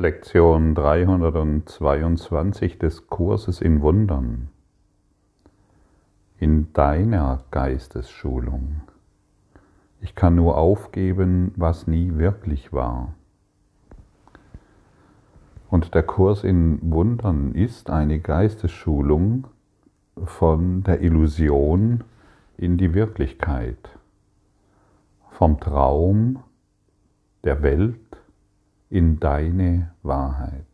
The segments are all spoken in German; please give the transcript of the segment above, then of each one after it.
Lektion 322 des Kurses in Wundern. In deiner Geistesschulung. Ich kann nur aufgeben, was nie wirklich war. Und der Kurs in Wundern ist eine Geistesschulung von der Illusion in die Wirklichkeit, vom Traum der Welt in deine Wahrheit.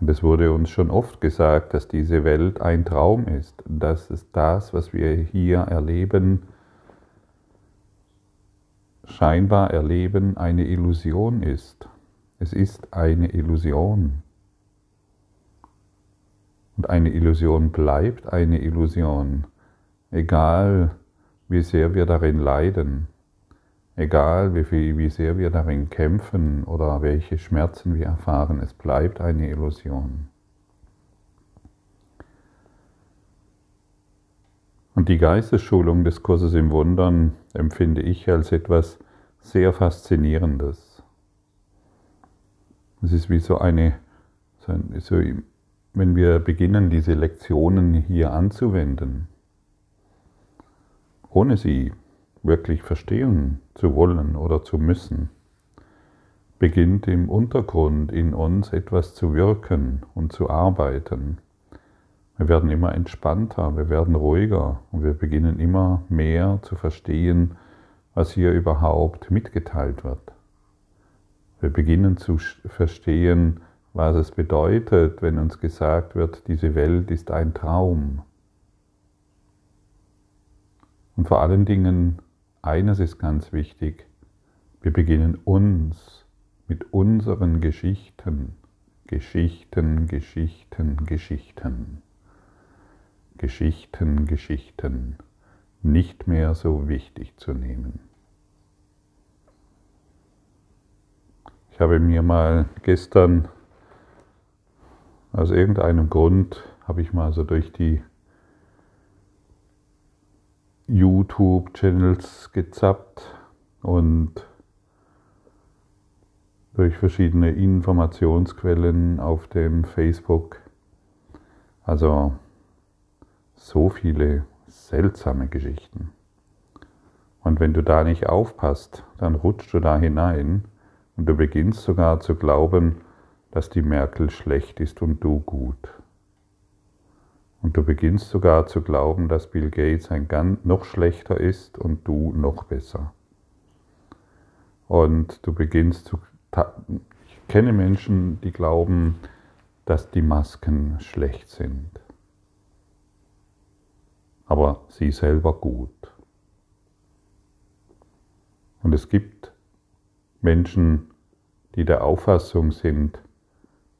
Und es wurde uns schon oft gesagt, dass diese Welt ein Traum ist, dass es das, was wir hier erleben, scheinbar erleben, eine Illusion ist. Es ist eine Illusion. Und eine Illusion bleibt eine Illusion, egal wie sehr wir darin leiden. Egal wie, viel, wie sehr wir darin kämpfen oder welche Schmerzen wir erfahren, es bleibt eine Illusion. Und die Geistesschulung des Kurses im Wundern empfinde ich als etwas sehr Faszinierendes. Es ist wie so eine, so, wenn wir beginnen, diese Lektionen hier anzuwenden, ohne sie wirklich verstehen zu wollen oder zu müssen, beginnt im Untergrund in uns etwas zu wirken und zu arbeiten. Wir werden immer entspannter, wir werden ruhiger und wir beginnen immer mehr zu verstehen, was hier überhaupt mitgeteilt wird. Wir beginnen zu verstehen, was es bedeutet, wenn uns gesagt wird, diese Welt ist ein Traum. Und vor allen Dingen eines ist ganz wichtig, wir beginnen uns mit unseren Geschichten, Geschichten, Geschichten, Geschichten, Geschichten, Geschichten. Nicht mehr so wichtig zu nehmen. Ich habe mir mal gestern aus irgendeinem Grund habe ich mal so durch die YouTube-Channels gezappt und durch verschiedene Informationsquellen auf dem Facebook. Also so viele seltsame Geschichten. Und wenn du da nicht aufpasst, dann rutschst du da hinein und du beginnst sogar zu glauben, dass die Merkel schlecht ist und du gut. Und du beginnst sogar zu glauben, dass Bill Gates ein ganz noch schlechter ist und du noch besser. Und du beginnst zu. Ich kenne Menschen, die glauben, dass die Masken schlecht sind. Aber sie selber gut. Und es gibt Menschen, die der Auffassung sind,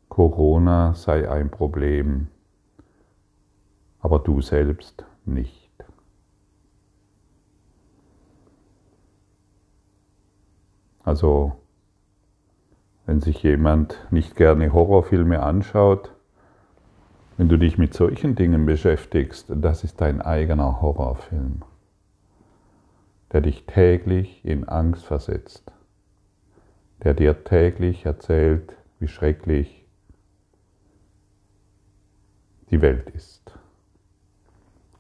Corona sei ein Problem aber du selbst nicht. Also, wenn sich jemand nicht gerne Horrorfilme anschaut, wenn du dich mit solchen Dingen beschäftigst, das ist dein eigener Horrorfilm, der dich täglich in Angst versetzt, der dir täglich erzählt, wie schrecklich die Welt ist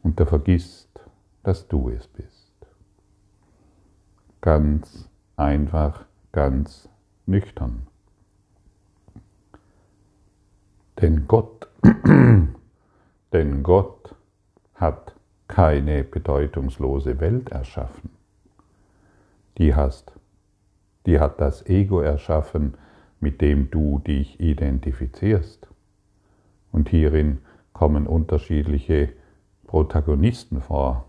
und der vergisst, dass du es bist. Ganz einfach, ganz nüchtern. Denn Gott, denn Gott hat keine bedeutungslose Welt erschaffen. Die hast, die hat das Ego erschaffen, mit dem du dich identifizierst. Und hierin kommen unterschiedliche Protagonisten vor,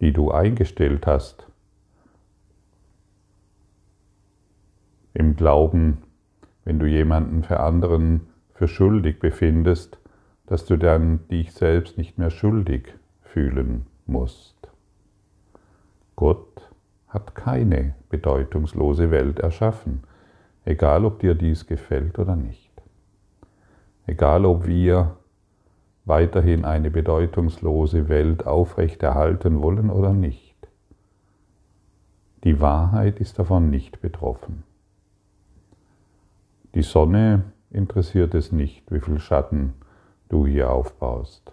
die du eingestellt hast, im Glauben, wenn du jemanden für anderen für schuldig befindest, dass du dann dich selbst nicht mehr schuldig fühlen musst. Gott hat keine bedeutungslose Welt erschaffen, egal ob dir dies gefällt oder nicht. Egal ob wir weiterhin eine bedeutungslose Welt aufrechterhalten wollen oder nicht. Die Wahrheit ist davon nicht betroffen. Die Sonne interessiert es nicht, wie viel Schatten du hier aufbaust.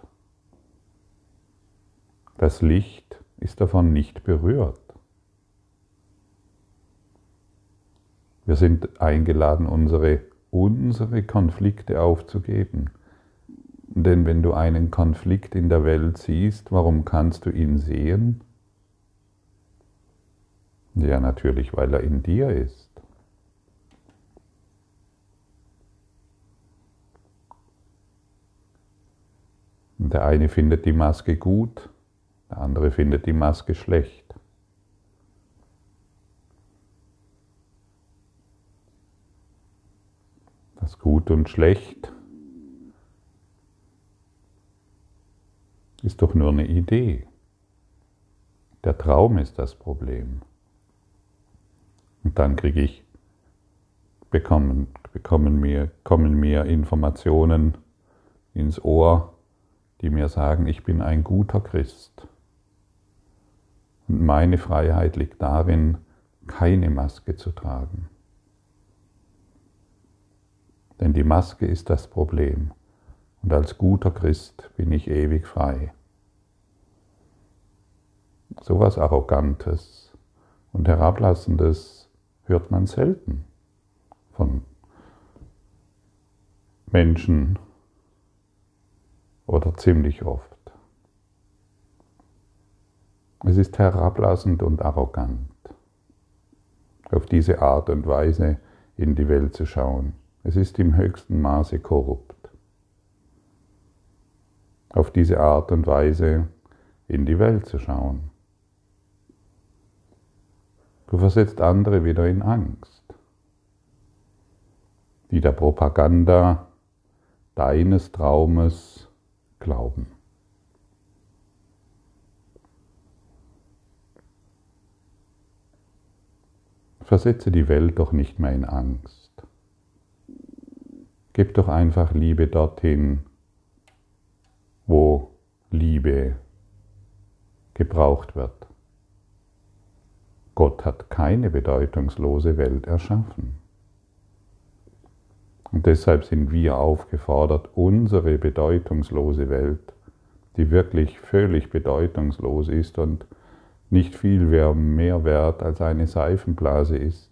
Das Licht ist davon nicht berührt. Wir sind eingeladen, unsere, unsere Konflikte aufzugeben. Denn wenn du einen Konflikt in der Welt siehst, warum kannst du ihn sehen? Ja, natürlich, weil er in dir ist. Der eine findet die Maske gut, der andere findet die Maske schlecht. Das Gut und Schlecht ist doch nur eine Idee. Der Traum ist das Problem. Und dann kriege ich, bekommen, bekommen mir, kommen mir Informationen ins Ohr, die mir sagen, ich bin ein guter Christ. Und meine Freiheit liegt darin, keine Maske zu tragen. Denn die Maske ist das Problem. Und als guter Christ bin ich ewig frei. So was Arrogantes und Herablassendes hört man selten von Menschen oder ziemlich oft. Es ist herablassend und arrogant, auf diese Art und Weise in die Welt zu schauen. Es ist im höchsten Maße korrupt. Auf diese Art und Weise in die Welt zu schauen. Du versetzt andere wieder in Angst, die der Propaganda deines Traumes glauben. Versetze die Welt doch nicht mehr in Angst. Gib doch einfach Liebe dorthin, wo Liebe gebraucht wird. Gott hat keine bedeutungslose Welt erschaffen. Und deshalb sind wir aufgefordert, unsere bedeutungslose Welt, die wirklich völlig bedeutungslos ist und nicht viel mehr wert als eine Seifenblase ist,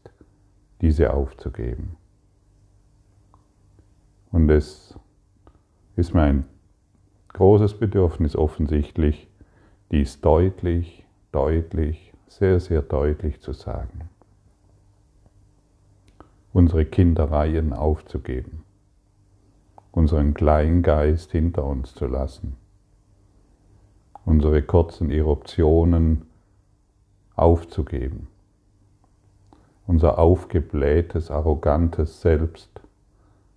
diese aufzugeben. Und es ist mir ein großes Bedürfnis offensichtlich, dies deutlich, deutlich, sehr, sehr deutlich zu sagen. Unsere Kindereien aufzugeben, unseren Kleingeist hinter uns zu lassen, unsere kurzen Eruptionen aufzugeben, unser aufgeblähtes, arrogantes Selbst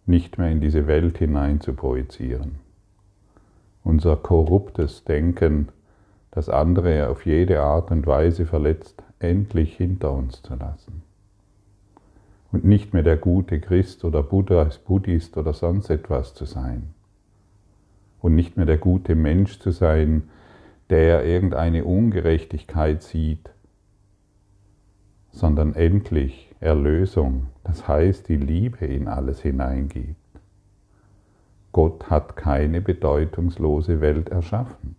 nicht mehr in diese Welt hinein zu projizieren, unser korruptes Denken, das andere auf jede Art und Weise verletzt, endlich hinter uns zu lassen und nicht mehr der gute Christ oder Buddhist oder sonst etwas zu sein. Und nicht mehr der gute Mensch zu sein, der irgendeine Ungerechtigkeit sieht, sondern endlich Erlösung, das heißt die Liebe in alles hineingibt. Gott hat keine bedeutungslose Welt erschaffen.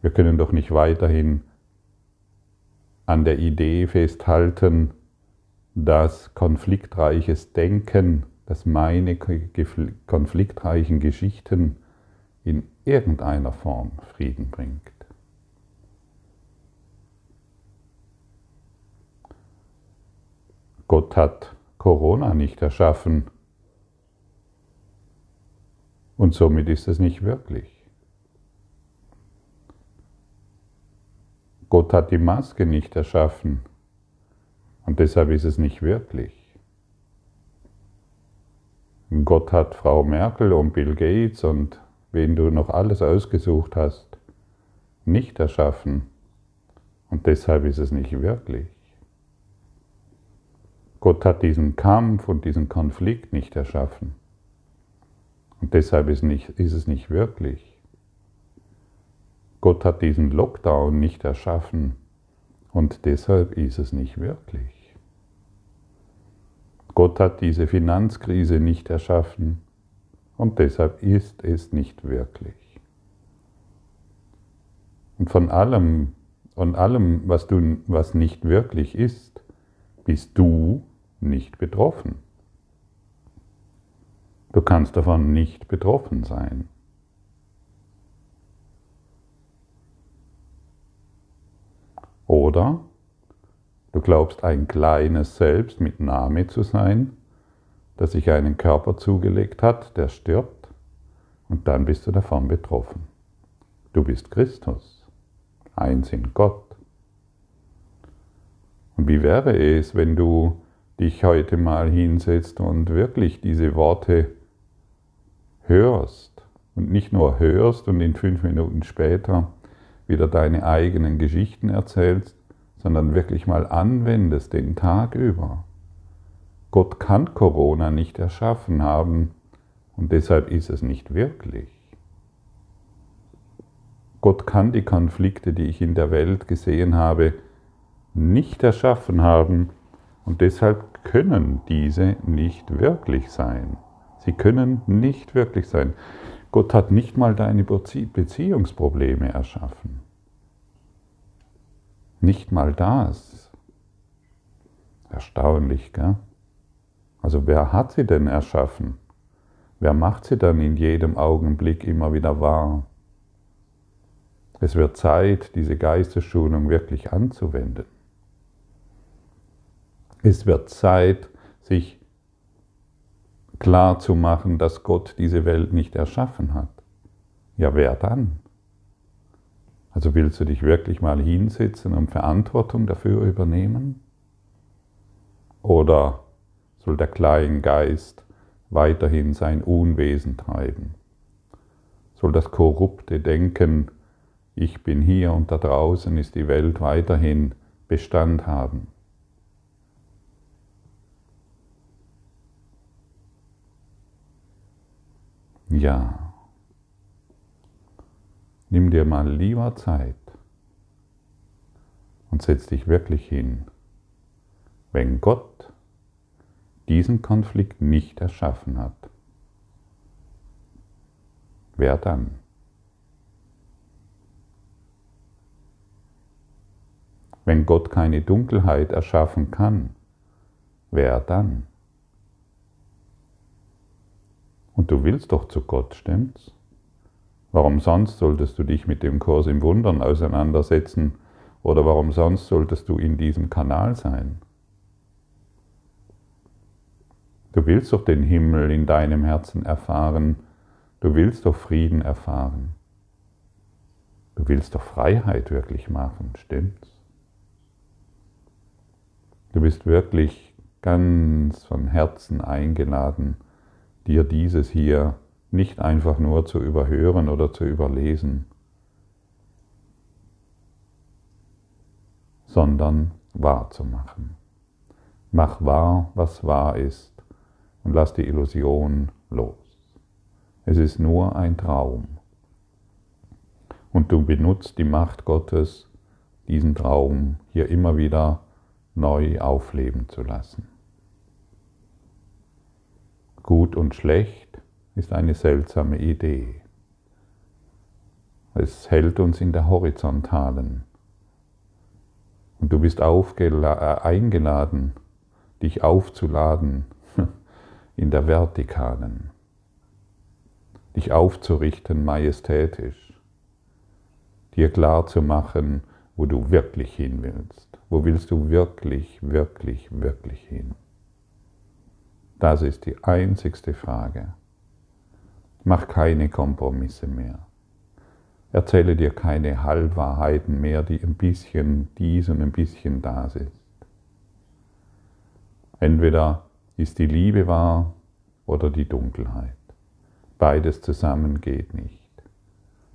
Wir können doch nicht weiterhin an der Idee festhalten, dass konfliktreiches Denken, dass meine konfliktreichen Geschichten in irgendeiner Form Frieden bringt. Gott hat Corona nicht erschaffen und somit ist es nicht wirklich. Gott hat die Maske nicht erschaffen und deshalb ist es nicht wirklich. Gott hat Frau Merkel und Bill Gates und wen du noch alles ausgesucht hast, nicht erschaffen und deshalb ist es nicht wirklich. Gott hat diesen Kampf und diesen Konflikt nicht erschaffen und deshalb ist, nicht, ist es nicht wirklich. Gott hat diesen Lockdown nicht erschaffen und deshalb ist es nicht wirklich. Gott hat diese Finanzkrise nicht erschaffen und deshalb ist es nicht wirklich. Und von allem, von allem, was, du, was nicht wirklich ist, bist du nicht betroffen. Du kannst davon nicht betroffen sein. Oder du glaubst ein kleines Selbst mit Name zu sein, das sich einen Körper zugelegt hat, der stirbt, und dann bist du davon betroffen. Du bist Christus, eins in Gott. Und wie wäre es, wenn du dich heute mal hinsetzt und wirklich diese Worte hörst und nicht nur hörst und in fünf Minuten später wieder deine eigenen Geschichten erzählst, sondern wirklich mal anwendest den Tag über. Gott kann Corona nicht erschaffen haben und deshalb ist es nicht wirklich. Gott kann die Konflikte, die ich in der Welt gesehen habe, nicht erschaffen haben und deshalb können diese nicht wirklich sein. Sie können nicht wirklich sein. Gott hat nicht mal deine Beziehungsprobleme erschaffen. Nicht mal das. Erstaunlich, gell? Also wer hat sie denn erschaffen? Wer macht sie dann in jedem Augenblick immer wieder wahr? Es wird Zeit, diese Geistesschulung wirklich anzuwenden. Es wird Zeit, sich klar zu machen, dass Gott diese Welt nicht erschaffen hat. Ja, wer dann? Also willst du dich wirklich mal hinsetzen und Verantwortung dafür übernehmen? Oder soll der kleine Geist weiterhin sein Unwesen treiben? Soll das korrupte Denken, ich bin hier und da draußen ist die Welt weiterhin Bestand haben? Ja. Nimm dir mal lieber Zeit und setz dich wirklich hin. Wenn Gott diesen Konflikt nicht erschaffen hat, wer dann? Wenn Gott keine Dunkelheit erschaffen kann, wer dann? Und du willst doch zu Gott, stimmt's? Warum sonst solltest du dich mit dem Kurs im Wundern auseinandersetzen oder warum sonst solltest du in diesem Kanal sein? Du willst doch den Himmel in deinem Herzen erfahren, du willst doch Frieden erfahren. Du willst doch Freiheit wirklich machen, stimmt's? Du bist wirklich ganz von Herzen eingeladen, dir dieses hier nicht einfach nur zu überhören oder zu überlesen, sondern wahrzumachen. Mach wahr, was wahr ist und lass die Illusion los. Es ist nur ein Traum. Und du benutzt die Macht Gottes, diesen Traum hier immer wieder neu aufleben zu lassen. Gut und schlecht ist eine seltsame Idee. Es hält uns in der Horizontalen. Und du bist äh, eingeladen, dich aufzuladen in der Vertikalen, dich aufzurichten majestätisch, dir klar zu machen, wo du wirklich hin willst. Wo willst du wirklich, wirklich, wirklich hin? Das ist die einzigste Frage. Mach keine Kompromisse mehr. Erzähle dir keine Halbwahrheiten mehr, die ein bisschen dies und ein bisschen das ist. Entweder ist die Liebe wahr oder die Dunkelheit. Beides zusammen geht nicht.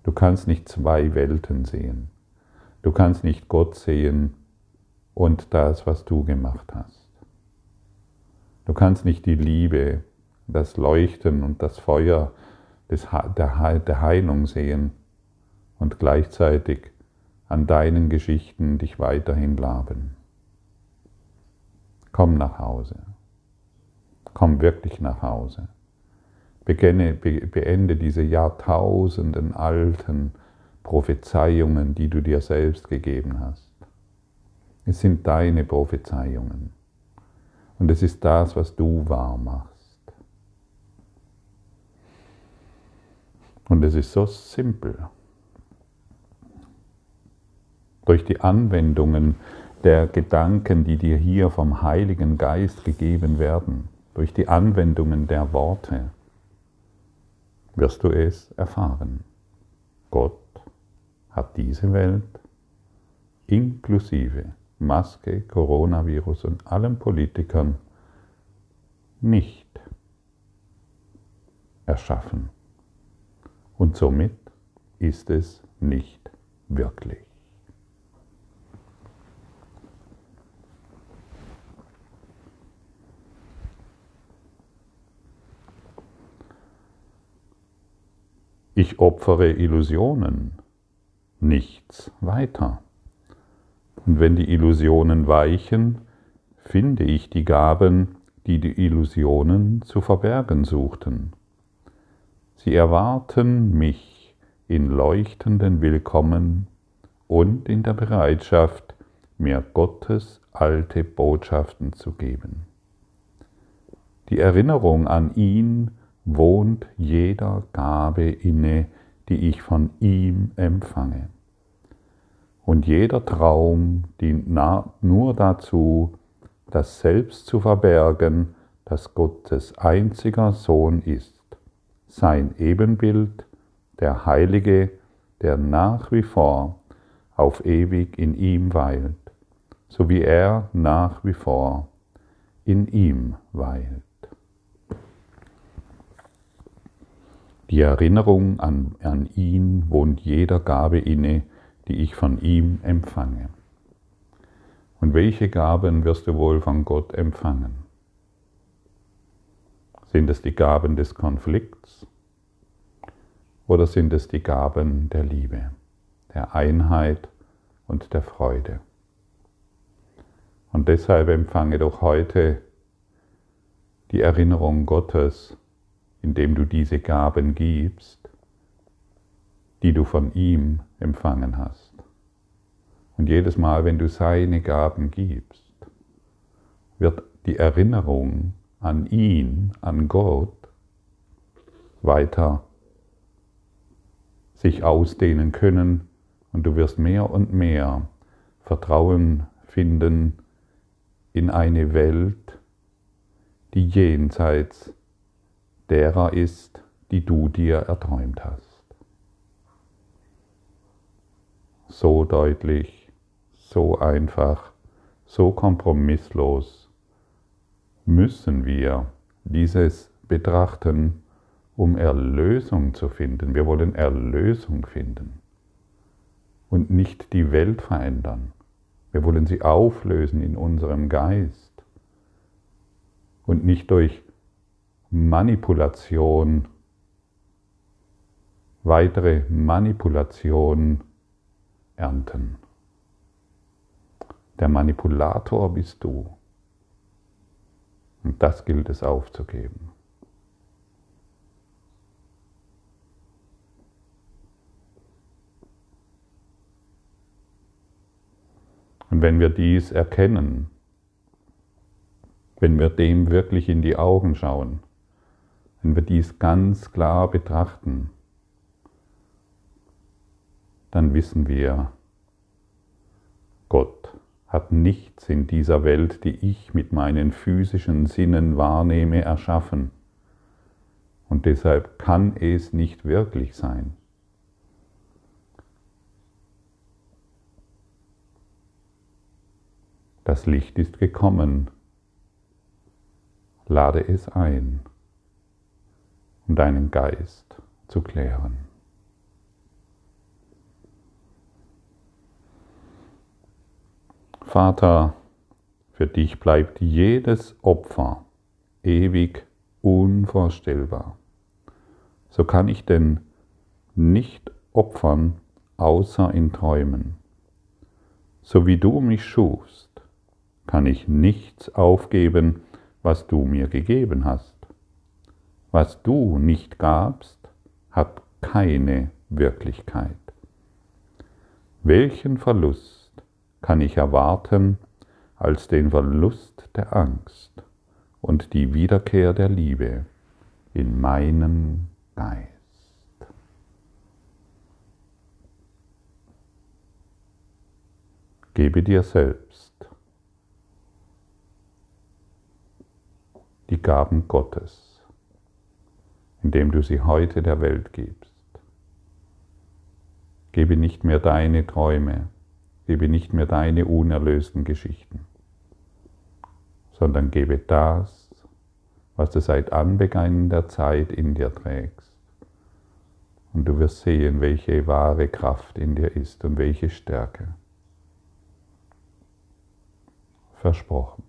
Du kannst nicht zwei Welten sehen. Du kannst nicht Gott sehen und das, was du gemacht hast. Du kannst nicht die Liebe, das Leuchten und das Feuer des, der, Heilung sehen und gleichzeitig an deinen Geschichten dich weiterhin laben. Komm nach Hause. Komm wirklich nach Hause. Beginne, beende diese Jahrtausenden alten Prophezeiungen, die du dir selbst gegeben hast. Es sind deine Prophezeiungen. Und es ist das, was du wahr machst. Und es ist so simpel. Durch die Anwendungen der Gedanken, die dir hier vom Heiligen Geist gegeben werden, durch die Anwendungen der Worte, wirst du es erfahren. Gott hat diese Welt inklusive Maske, Coronavirus und allen Politikern nicht erschaffen. Und somit ist es nicht wirklich. Ich opfere Illusionen, nichts weiter. Und wenn die Illusionen weichen, finde ich die Gaben, die die Illusionen zu verbergen suchten. Sie erwarten mich in leuchtenden Willkommen und in der Bereitschaft, mir Gottes alte Botschaften zu geben. Die Erinnerung an ihn wohnt jeder Gabe inne, die ich von ihm empfange. Und jeder Traum dient nur dazu, das Selbst zu verbergen, das Gottes einziger Sohn ist, sein Ebenbild, der Heilige, der nach wie vor auf ewig in ihm weilt, so wie er nach wie vor in ihm weilt. Die Erinnerung an, an ihn wohnt jeder Gabe inne, die ich von ihm empfange. Und welche Gaben wirst du wohl von Gott empfangen? Sind es die Gaben des Konflikts oder sind es die Gaben der Liebe, der Einheit und der Freude? Und deshalb empfange doch heute die Erinnerung Gottes indem du diese Gaben gibst, die du von ihm empfangen hast. Und jedes Mal, wenn du seine Gaben gibst, wird die Erinnerung an ihn, an Gott, weiter sich ausdehnen können und du wirst mehr und mehr Vertrauen finden in eine Welt, die jenseits derer ist, die du dir erträumt hast. So deutlich, so einfach, so kompromisslos müssen wir dieses betrachten, um Erlösung zu finden. Wir wollen Erlösung finden und nicht die Welt verändern. Wir wollen sie auflösen in unserem Geist und nicht durch Manipulation, weitere Manipulation ernten. Der Manipulator bist du. Und das gilt es aufzugeben. Und wenn wir dies erkennen, wenn wir dem wirklich in die Augen schauen, wenn wir dies ganz klar betrachten, dann wissen wir, Gott hat nichts in dieser Welt, die ich mit meinen physischen Sinnen wahrnehme, erschaffen. Und deshalb kann es nicht wirklich sein. Das Licht ist gekommen. Lade es ein um deinen Geist zu klären. Vater, für dich bleibt jedes Opfer ewig unvorstellbar. So kann ich denn nicht opfern außer in Träumen. So wie du mich schufst, kann ich nichts aufgeben, was du mir gegeben hast. Was du nicht gabst, hat keine Wirklichkeit. Welchen Verlust kann ich erwarten als den Verlust der Angst und die Wiederkehr der Liebe in meinem Geist? Gebe dir selbst die Gaben Gottes, indem du sie heute der Welt gibst. Gebe nicht mehr deine Träume, gebe nicht mehr deine unerlösten Geschichten, sondern gebe das, was du seit Anbeginn der Zeit in dir trägst. Und du wirst sehen, welche wahre Kraft in dir ist und welche Stärke. Versprochen.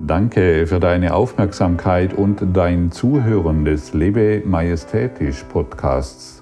Danke für deine Aufmerksamkeit und dein Zuhören des Lebe Majestätisch Podcasts.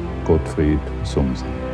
Gottfried Sumsen.